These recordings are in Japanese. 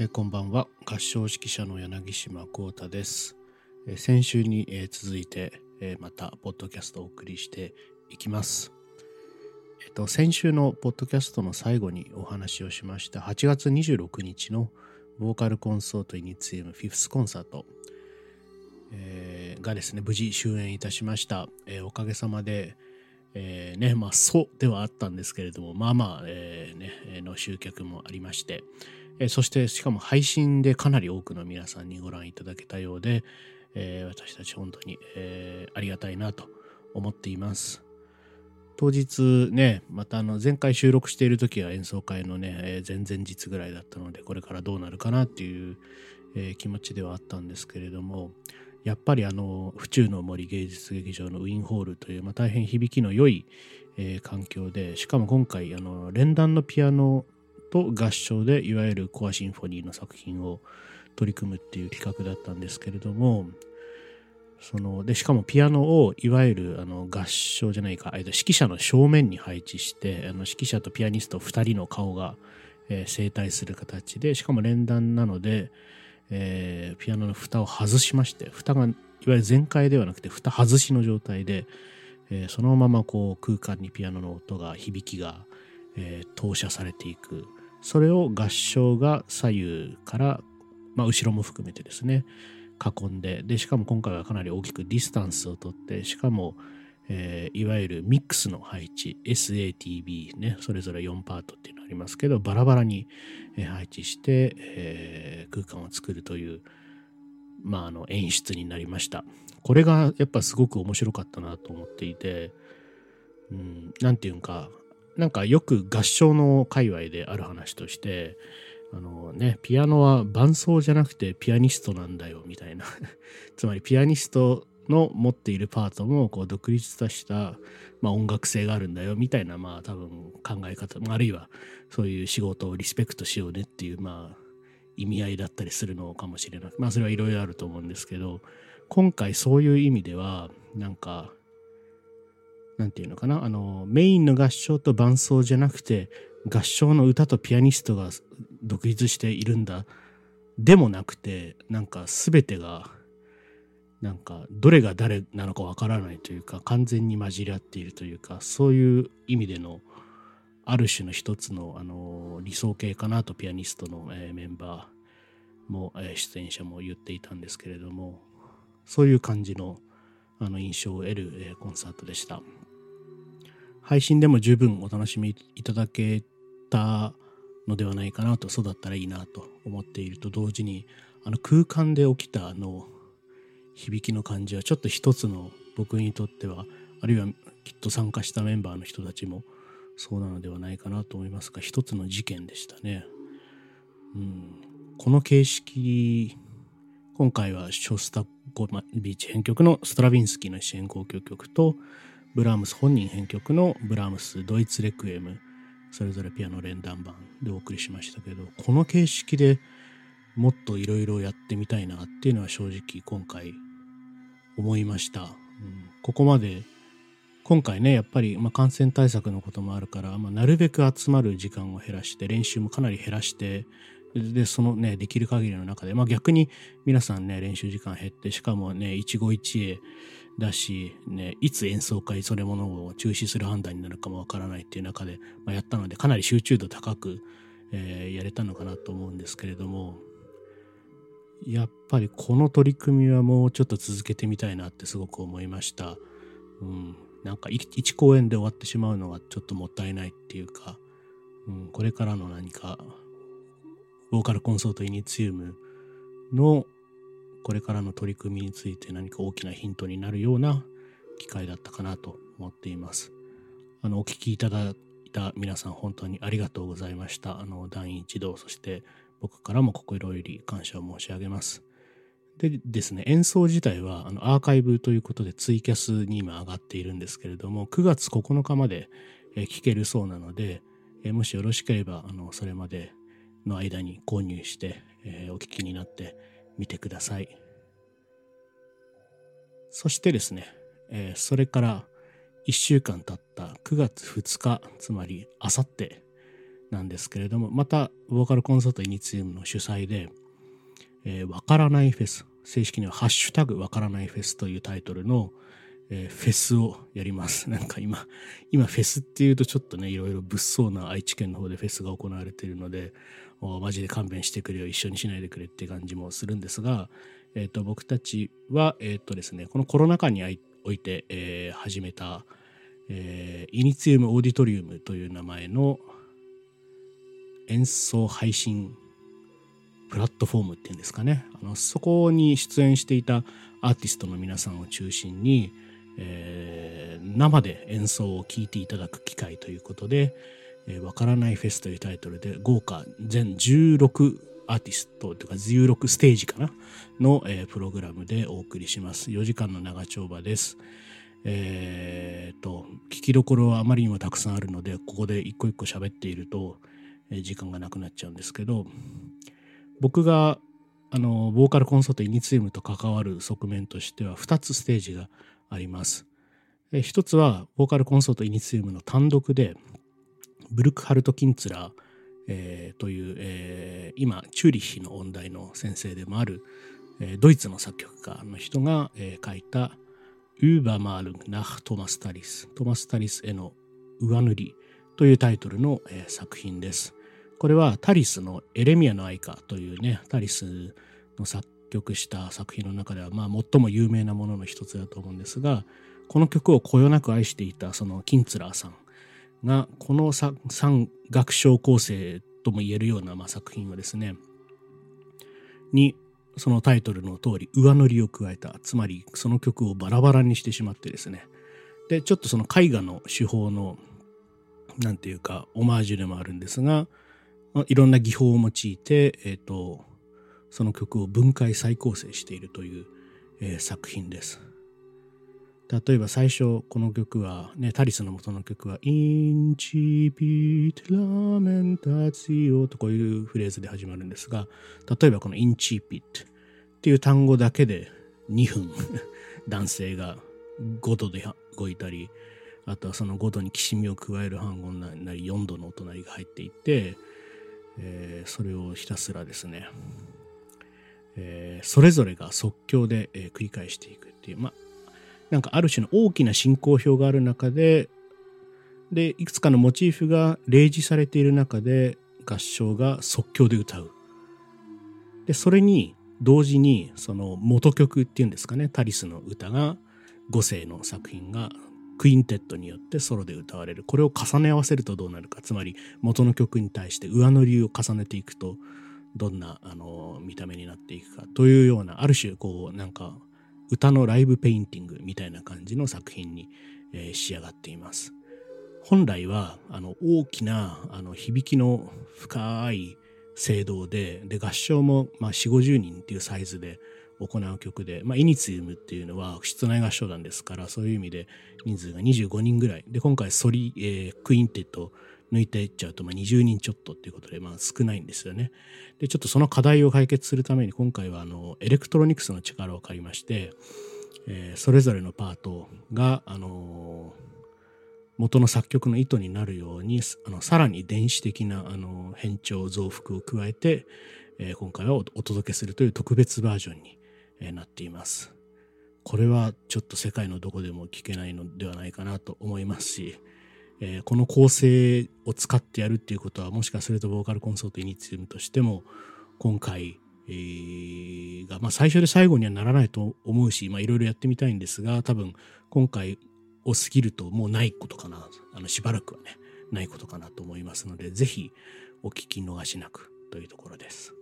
えーこんばんは。合唱指揮者の柳島幸太です、えー先週に、えー続いて、えーまたポッドキャストをお送りしていきます。えっと先週のポッドキャストの最後にお話をしました8月26日のボーカルコンソートイニツィウムフィフスコンサート、えーがですね無事終演いたしました、えーおかげさまでえーねまあそうではあったんですけれどもまあまあ、えーねの集客もありまして、えそしてしかも配信でかなり多くの皆さんにご覧いただけたようで、えー私たち本当に、えーありがたいなと思っています。当日ね、またあの前回収録している時は演奏会のね、えー前々日ぐらいだったので、これからどうなるかなっていう、え気持ちではあったんですけれども、やっぱりあの府中の森芸術劇場のウィンホールという、まあ、大変響きの良い、え環境で、しかも今回あの連弾のピアノと合唱でいわゆるコアシンフォニーの作品を取り組むっていう企画だったんですけれどもそのでしかもピアノをいわゆるあの合唱じゃないか指揮者の正面に配置してあの指揮者とピアニスト2人の顔が、えー整体する形でしかも連弾なので、えーピアノの蓋を外しまして蓋がいわゆる全開ではなくて蓋外しの状態で、えーそのままこう空間にピアノの音が響きが、えー投射されていく。それを合唱が左右から、まあ、後ろも含めてですね囲んででしかも今回はかなり大きくディスタンスをとってしかも、えーいわゆるミックスの配置 SATB ねそれぞれ4パートっていうのありますけどバラバラに配置して、えー空間を作るという、まあ、あの演出になりました。これがやっぱすごく面白かったなと思っていて、うん、ていうんかなんかよく合唱の界隈である話としてあのねピアノは伴奏じゃなくてピアニストなんだよみたいな。つまりピアニストの持っているパートもこう独立とした、まあ、音楽性があるんだよみたいなまあ多分考え方ああるいはそういう仕事をリスペクトしようねっていうまあ意味合いだったりするのかもしれないまあそれはいろいろあると思うんですけど今回そういう意味ではなんかなんていうのかな？あのメインの合唱と伴奏じゃなくて合唱の歌とピアニストが独立しているんだでもなくてなんか全てがなんかどれが誰なのかわからないというか完全に混じり合っているというかそういう意味でのある種の一つのあの理想形かなとピアニストの、えーメンバーも、えー出演者も言っていたんですけれどもそういう感じのあの印象を得る、えーコンサートでした。配信でも十分お楽しみいただけたのではないかなとそうだったらいいなと思っていると同時にあの空間で起きたあの響きの感じはちょっと一つの僕にとってはあるいはきっと参加したメンバーの人たちもそうなのではないかなと思いますが一つの事件でしたね。うん、この形式今回はショスタコビーチ編曲のストラヴィンスキーの詩篇交響曲とブラームス本人編曲のブラームスドイツレクエムそれぞれピアノ連弾版でお送りしましたけどこの形式でもっといろいろやってみたいなっていうのは正直今回思いました、うん、ここまで今回ねやっぱり、まあ、感染対策のこともあるから、まあ、なるべく集まる時間を減らして練習もかなり減らしてでそのねできる限りの中で、まあ、逆に皆さんね練習時間減ってしかもね一期一会だし、ね、いつ演奏会それものを中止する判断になるかもわからないっていう中で、まあ、やったのでかなり集中度高く、えーやれたのかなと思うんですけれどもやっぱりこの取り組みはもうちょっと続けてみたいなってすごく思いました。うん、なんかい一公演で終わってしまうのはちょっともったいないっていうか、うん、これからの何かボーカルコンソートイニツィウムのこれからの取り組みについて何か大きなヒントになるような機会だったかなと思っています。あの、お聞きいただいた皆さん本当にありがとうございました。あの、団員一同、そして僕からも心より感謝を申し上げます。でですね、演奏自体はあのアーカイブということでツイキャスに今上がっているんですけれども、9月9日までえー聞けるそうなので、もしよろしければ、あの、それまでの間に購入して、えーお聞きになってみてください。そしてですね、えーそれから1週間経った9月2日、つまりあさってなんですけれども、また、ボーカルコンサートイニツィウムの主催で、えー、わからないフェス、正式にはハッシュタグわからないフェスというタイトルの、えー、フェスをやります。なんか今、今フェスっていうとちょっとね、いろいろ物騒な愛知県の方でフェスが行われているので、マジで勘弁してくれよ、一緒にしないでくれって感じもするんですが、えっ、ー、と、僕たちは、えっ、ー、とですね、このコロナ禍において、えー、始めた、えー、イニツィウムオーディトリウムという名前の演奏配信プラットフォームっていうんですかね。あの、そこに出演していたアーティストの皆さんを中心に、えー、生で演奏を聴いていただく機会ということで、えー、わからないフェスというタイトルで豪華全16アーティストというか16ステージかなの、えー、プログラムでお送りします。4時間の長丁場です。えー、と、聞きどころはあまりにもたくさんあるので、ここで一個一個喋っていると、えー、時間がなくなっちゃうんですけど、僕があのボーカルコンサートイニツイムと関わる側面としては2つステージがあります。一つはボーカルコンサートイニツイムの単独でブルクハルト・キンツラー、えー、という、えー、今チューリッヒの音大の先生でもある、えー、ドイツの作曲家の人が、えー、書いた「ウーバーマールン・ナフ・トマス・タリス」トマス・タリスへの上塗りというタイトルの、えー、作品です。これはタリスのエレミアの愛歌というね、タリスの作曲した作品の中では、まあ最も有名なものの一つだと思うんですが、この曲をこよなく愛していたそのキンツラーさんが、この三楽章構成とも言えるような、まあ、作品をですね、に、そのタイトルの通り上塗りを加えた、つまりその曲をバラバラにしてしまってですね、で、ちょっとその絵画の手法の、なんていうか、オマージュでもあるんですが、いろんな技法を用いて、えーと、その曲を分解再構成しているという、えー、作品です。例えば最初この曲は、ね、タリスの元の曲は「インチピテラメンタツィオ」とこういうフレーズで始まるんですが例えばこの「インチピット」っていう単語だけで2分 男性が5度で動いたりあとはその5度にきしみを加える半音なり4度のお隣が入っていってえー、それをひたすらですね、えー、それぞれが即興で、えー、繰り返していくっていう、まあ、なんかある種の大きな進行表がある中で、で、いくつかのモチーフが例示されている中で合唱が即興で歌う。で、それに同時にその元曲っていうんですかね、タリスの歌が5世の作品がクインテットによってソロで歌われるこれを重ね合わせるとどうなるかつまり元の曲に対して上乗りを重ねていくとどんなあの見た目になっていくかというようなある種こうなんか歌のライブペインティングみたいな感じの作品に、えー、仕上がっています。本来はあの大きなあの響きの深い声道でで合唱も、まあ、4 5 0人っていうサイズで行う曲で、まあ、イニツィウムっていうのは室内合唱団ですからそういう意味で人数が25人ぐらいで今回ソリ、えー、クインテット抜いていっちゃうと、まあ、20人ちょっとっていうことで、まあ、少ないんですよね。でちょっとその課題を解決するために今回はあのエレクトロニクスの力を借りまして、えー、それぞれのパートが、あのー、元の作曲の意図になるようにあのさらに電子的なあの変調増幅を加えて、えー、今回はお届けするという特別バージョンにえなっています。これはちょっと世界のどこでも聞けないのではないかなと思いますし、えー、この構成を使ってやるっていうことはもしかするとボーカルコンソートイニチウムとしても今回、えー、が、まあ、最初で最後にはならないと思うしいろいろやってみたいんですが多分今回を過ぎるともうないことかなあのしばらくはねないことかなと思いますのでぜひお聞き逃しなくというところです。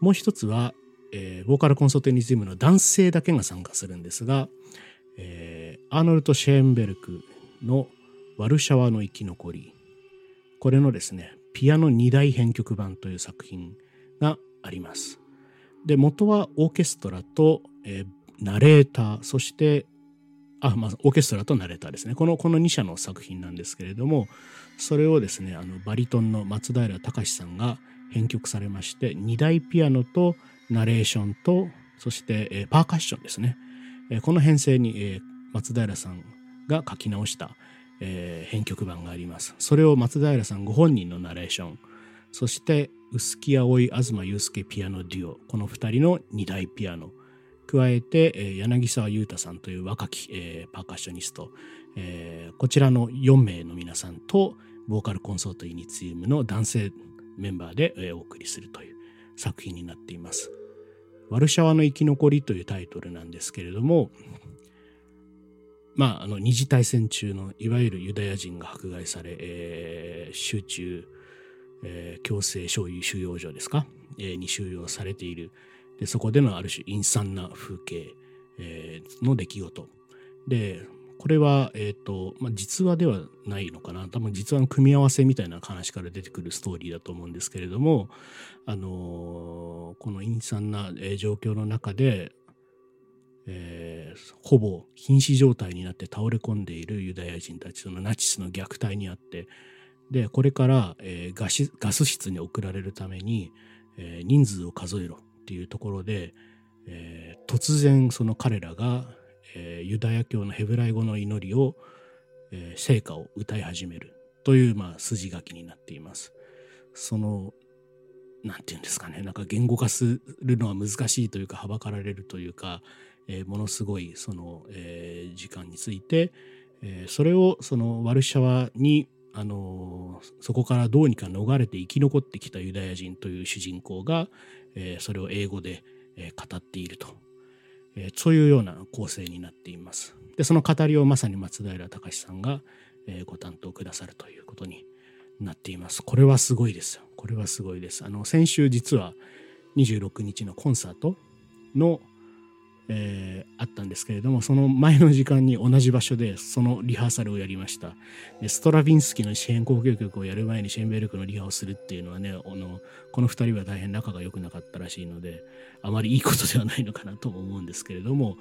もう一つは、えー、ボーカルコンソーテニズムの男性だけが参加するんですが、えー、アーノルト・シェーンベルクのワルシャワの生き残り。これのですね、ピアノ2大編曲版という作品があります。で、元はオーケストラと、えー、ナレーター、そして、あ、まあ、オーケストラとナレーターですね。この、この2社の作品なんですけれども、それをですね、あの、バリトンの松平隆さんが編曲されまして、2台ピアノとナレーションと、そして、えー、パーカッションですね。えー、この編成に、えー、松平さんが書き直した、えー編曲版があります。それを松平さんご本人のナレーション、そして臼木葵、東祐介ピアノデュオ、この2人の2台ピアノ、加えて、えー柳沢裕太さんという若き、えーパーカッショニスト、えーこちらの4名の皆さんと、ボーカルコンソートイニツィウムの男性メンバーで、えーお送りするという作品になっています。ワルシャワの生き残りというタイトルなんですけれども、まあ、あの二次大戦中のいわゆるユダヤ人が迫害され、えー集中、えー強制収容収容所ですか、えーに収容されている。でそこでのある種陰惨な風景、えーの出来事。でこれは、えーとまあ、実話ではないのかな？多分実話の組み合わせみたいな話から出てくるストーリーだと思うんですけれども、あのーこの陰惨な、状況の中で、えーほぼ瀕死状態になって倒れ込んでいるユダヤ人たちそのナチスの虐待にあってでこれから、えーガシガス室に送られるために、えー人数を数えろっていうところで、えー突然その彼らが、えーユダヤ教のヘブライ語の祈りを、えー聖歌を歌い始めるという、まあ、筋書きになっています。そのなんていうんですかねなんか言語化するのは難しいというかはばかられるというか、えーものすごいその、えー時間について、えーそれをそのワルシャワにあのーそこからどうにか逃れて生き残ってきたユダヤ人という主人公が、えーそれを英語で、えー語っていると、えーそういうような構成になっています。でその語りをまさに松平隆さんが、えーご担当くださるということになっています。これはすごいですよ。これはすごいです。あの先週実は26日のコンサートの、えーあったんですけれどもその前の時間に同じ場所でそのリハーサルをやりました。でストラヴィンスキーの四辺交響曲をやる前にシェンベルクのリハをするっていうのはねあのこの2人は大変仲が良くなかったらしいのであまりいいことではないのかなとも思うんですけれども、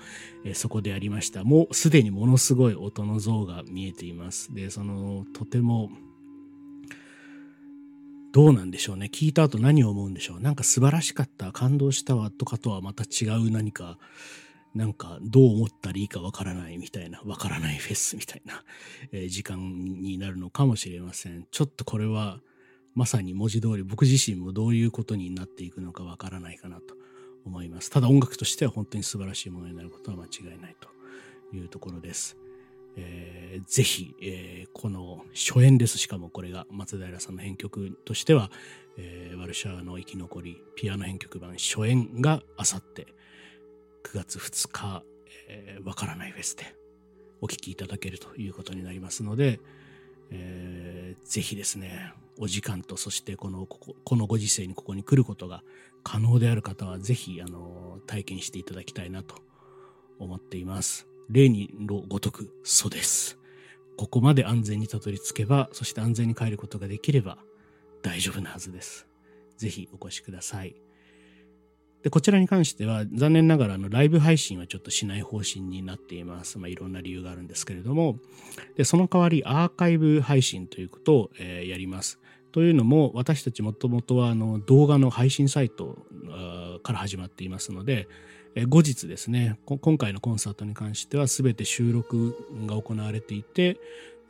えーそこでやりました。もうすでにものすごい音の像が見えています。でそのとてもどうなんでしょうね。聞いた後何を思うんでしょう。なんか素晴らしかった感動したわとかとはまた違う何かなんかどう思ったらいいかわからないみたいなわからないフェスみたいな、えー時間になるのかもしれません。ちょっとこれはまさに文字通り僕自身もどういうことになっていくのかわからないかなと思います。ただ音楽としては本当に素晴らしいものになることは間違いないというところです。えーぜひ、えーこの初演です。しかもこれが松平さんの編曲としては、えーワルシャワの生き残り、ピアノ編曲版初演があさって9月2日、えーからないフェスでお聴きいただけるということになりますので、えーぜひですね、お時間とそしてこのこここのご時世にここに来ることが可能である方はぜひあの体験していただきたいなと思っています。例にのごとく、そうです。ここまで安全にたどり着けば、そして安全に帰ることができれば大丈夫なはずです。ぜひお越しください。で、こちらに関しては、残念ながらあのライブ配信はちょっとしない方針になっています。まあ、いろんな理由があるんですけれども、で、その代わりアーカイブ配信ということを、えーやります。というのも、私たちもともとはあの動画の配信サイトから始まっていますので、後日ですね今回のコンサートに関しては全て収録が行われていて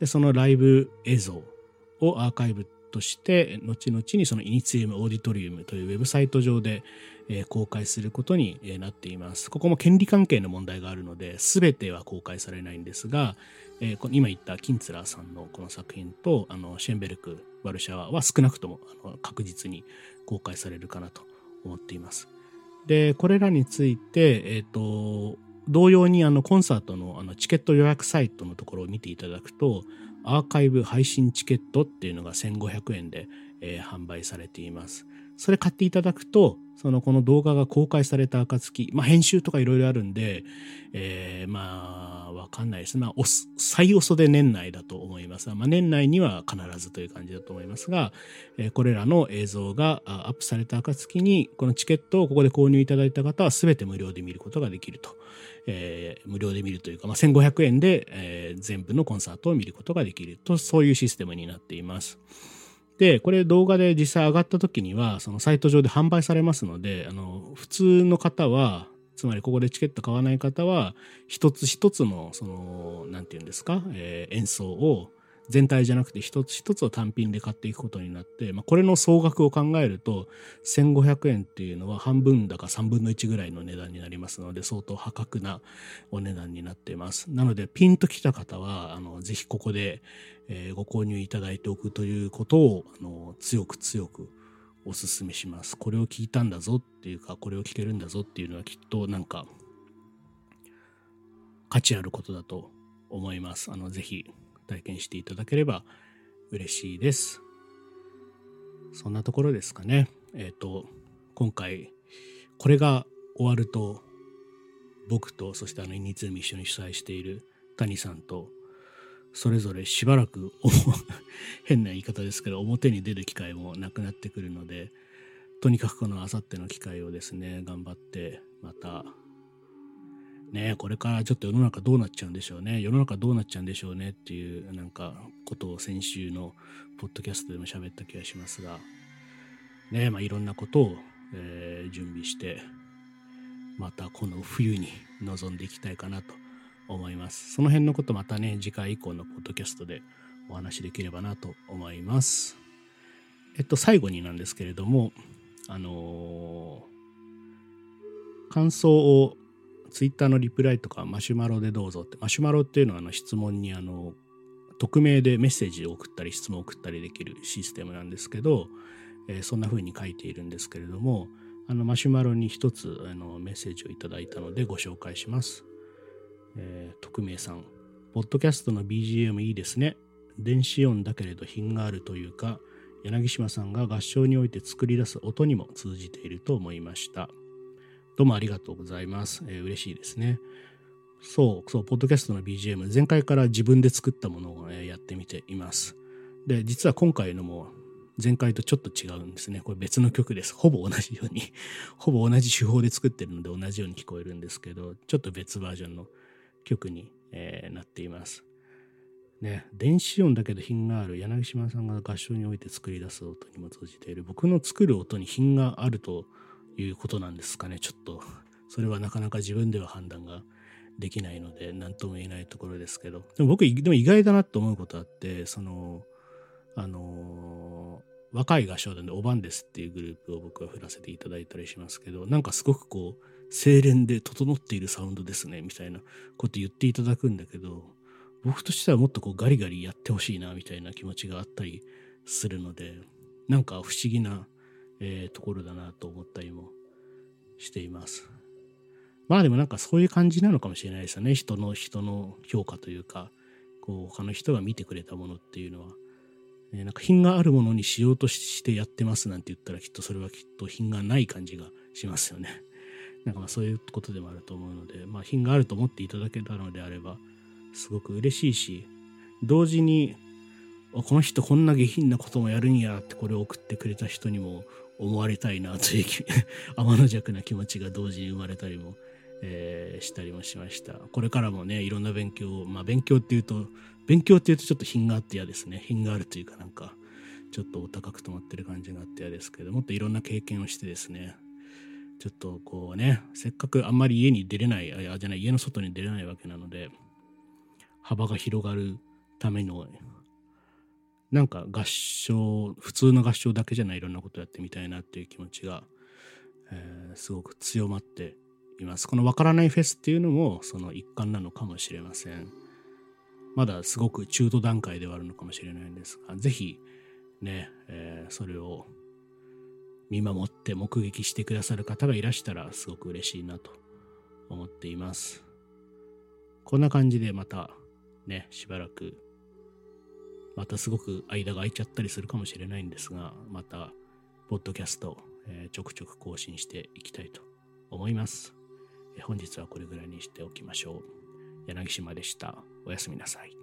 でそのライブ映像をアーカイブとして後々にそのイニツィウムオーディトリウムというウェブサイト上で、え公開することになっています。ここも権利関係の問題があるので全ては公開されないんですが、えーこ今言ったキンツラーさんのこの作品とあのシェンベルクワルシャワは少なくともあの確実に公開されるかなと思っています。で、これらについて、えっ、と、同様にあのコンサートのあのチケット予約サイトのところを見ていただくと、アーカイブ配信チケットっていうのが1500円で、えー販売されています。それ買っていただくと、そのこの動画が公開された暁、まあ編集とかいろいろあるんで、えーまあわかんないです。まあお最遅で年内だと思います。まあ年内には必ずという感じだと思いますが、えーこれらの映像がアップされた暁に、このチケットをここで購入いただいた方は全て無料で見ることができると。えー無料で見るというか、まあ、1500円で、えー全部のコンサートを見ることができると、そういうシステムになっています。で、これ動画で実際上がった時には、そのサイト上で販売されますので、あの、普通の方は、つまりここでチケット買わない方は、一つ一つの、その、なんて言うんですか、えー演奏を、全体じゃなくて一つ一つを単品で買っていくことになって、まあ、これの総額を考えると1500円っていうのは半分だか3分の1ぐらいの値段になりますので相当破格なお値段になっています。なのでピンときた方はあのぜひここで、えー、ご購入いただいておくということをあの強く強くお勧めします。これを聞いたんだぞっていうかこれを聞けるんだぞっていうのはきっとなんか価値あることだと思います。あのぜひ体験していただければ嬉しいです。そんなところですかね。えっ、ー、と、今回、これが終わると、僕と、そしてあの、イニツーム一緒に主催している谷さんと、それぞれしばらく、変な言い方ですけど、表に出る機会もなくなってくるので、とにかくこのあさっての機会をですね、頑張って、またねこれからちょっと世の中どうなっちゃうんでしょうね。世の中どうなっちゃうんでしょうねっていうなんかことを先週のポッドキャストでも喋った気がしますが。ねまあいろんなことを、えー、準備してまたこの冬に臨んでいきたいかなと思います。その辺のことまたね次回以降のポッドキャストでお話できればなと思います。えっと最後になんですけれどもあのー、感想をツイッターのリプライとかマシュマロでどうぞって、マシュマロっていうのはあの質問にあの、匿名でメッセージを送ったり質問を送ったりできるシステムなんですけど、えー、そんな風に書いているんですけれども、あのマシュマロに一つあのメッセージをいただいたのでご紹介します。えー、匿名さん、ポッドキャストの BGM いいですね。電子音だけれど品があるというか、柳島さんが合唱において作り出す音にも通じていると思いました。どうもありがとうございます。えー、嬉しいですね。そう、そう、ポッドキャストの BGM、前回から自分で作ったものを、えー、やってみています。で、実は今回のも前回とちょっと違うんですね。これ別の曲です。ほぼ同じように ほぼ同じ手法で作ってるので同じように聞こえるんですけど、ちょっと別バージョンの曲に、えー、なっています。ね、電子音だけど品がある柳島さんが合唱において作り出す音にも通じている僕の作る音に品があるということなんですかね。ちょっと、それはなかなか自分では判断ができないので、何とも言えないところですけど。でも僕、でも意外だなと思うことあって、その、あの若い合唱団でおばんですっていうグループを僕は振らせていただいたりしますけど、なんかすごくこう、精錬で整っているサウンドですね、みたいなこと言っていただくんだけど、僕としてはもっとこうガリガリやってほしいな、みたいな気持ちがあったりするので、なんか不思議なえー、ところだなと思ったりもしています。まあでもなんかそういう感じなのかもしれないですよね。人の人の評価というか、こう他の人が見てくれたものっていうのは、ね、なんか品があるものにしようとしてやってますなんて言ったらきっとそれはきっと品がない感じがしますよね。なんかまあそういうことでもあると思うので、まあ品があると思っていただけたのであれば、すごく嬉しいし、同時に、この人こんな下品なこともやるんやってこれを送ってくれた人にも思われたいなという 天の弱な気持ちが同時に生まれたりも、えー、したりもしました。これからもね、いろんな勉強を、まあ勉強っていうと、勉強っていうとちょっと品があって嫌ですね。品があるというかなんか、ちょっとお高く止まってる感じがあって嫌ですけど、もっといろんな経験をしてですね、ちょっとこうね、せっかくあんまり家に出れない、あ、じゃない、家の外に出れないわけなので、幅が広がるためのなんか合唱普通の合唱だけじゃないいろんなことやってみたいなっていう気持ちが、えー、すごく強まっています。このわからないフェスっていうのもその一環なのかもしれません。まだすごく中途段階ではあるのかもしれないんですがぜひね、えー、それを見守って目撃してくださる方がいらしたらすごく嬉しいなと思っています。こんな感じでまたねしばらくまたすごく間が空いちゃったりするかもしれないんですが、また、ポッドキャスト、えー、ちょくちょく更新していきたいと思います。えー、本日はこれぐらいにしておきましょう。柳島でした。おやすみなさい。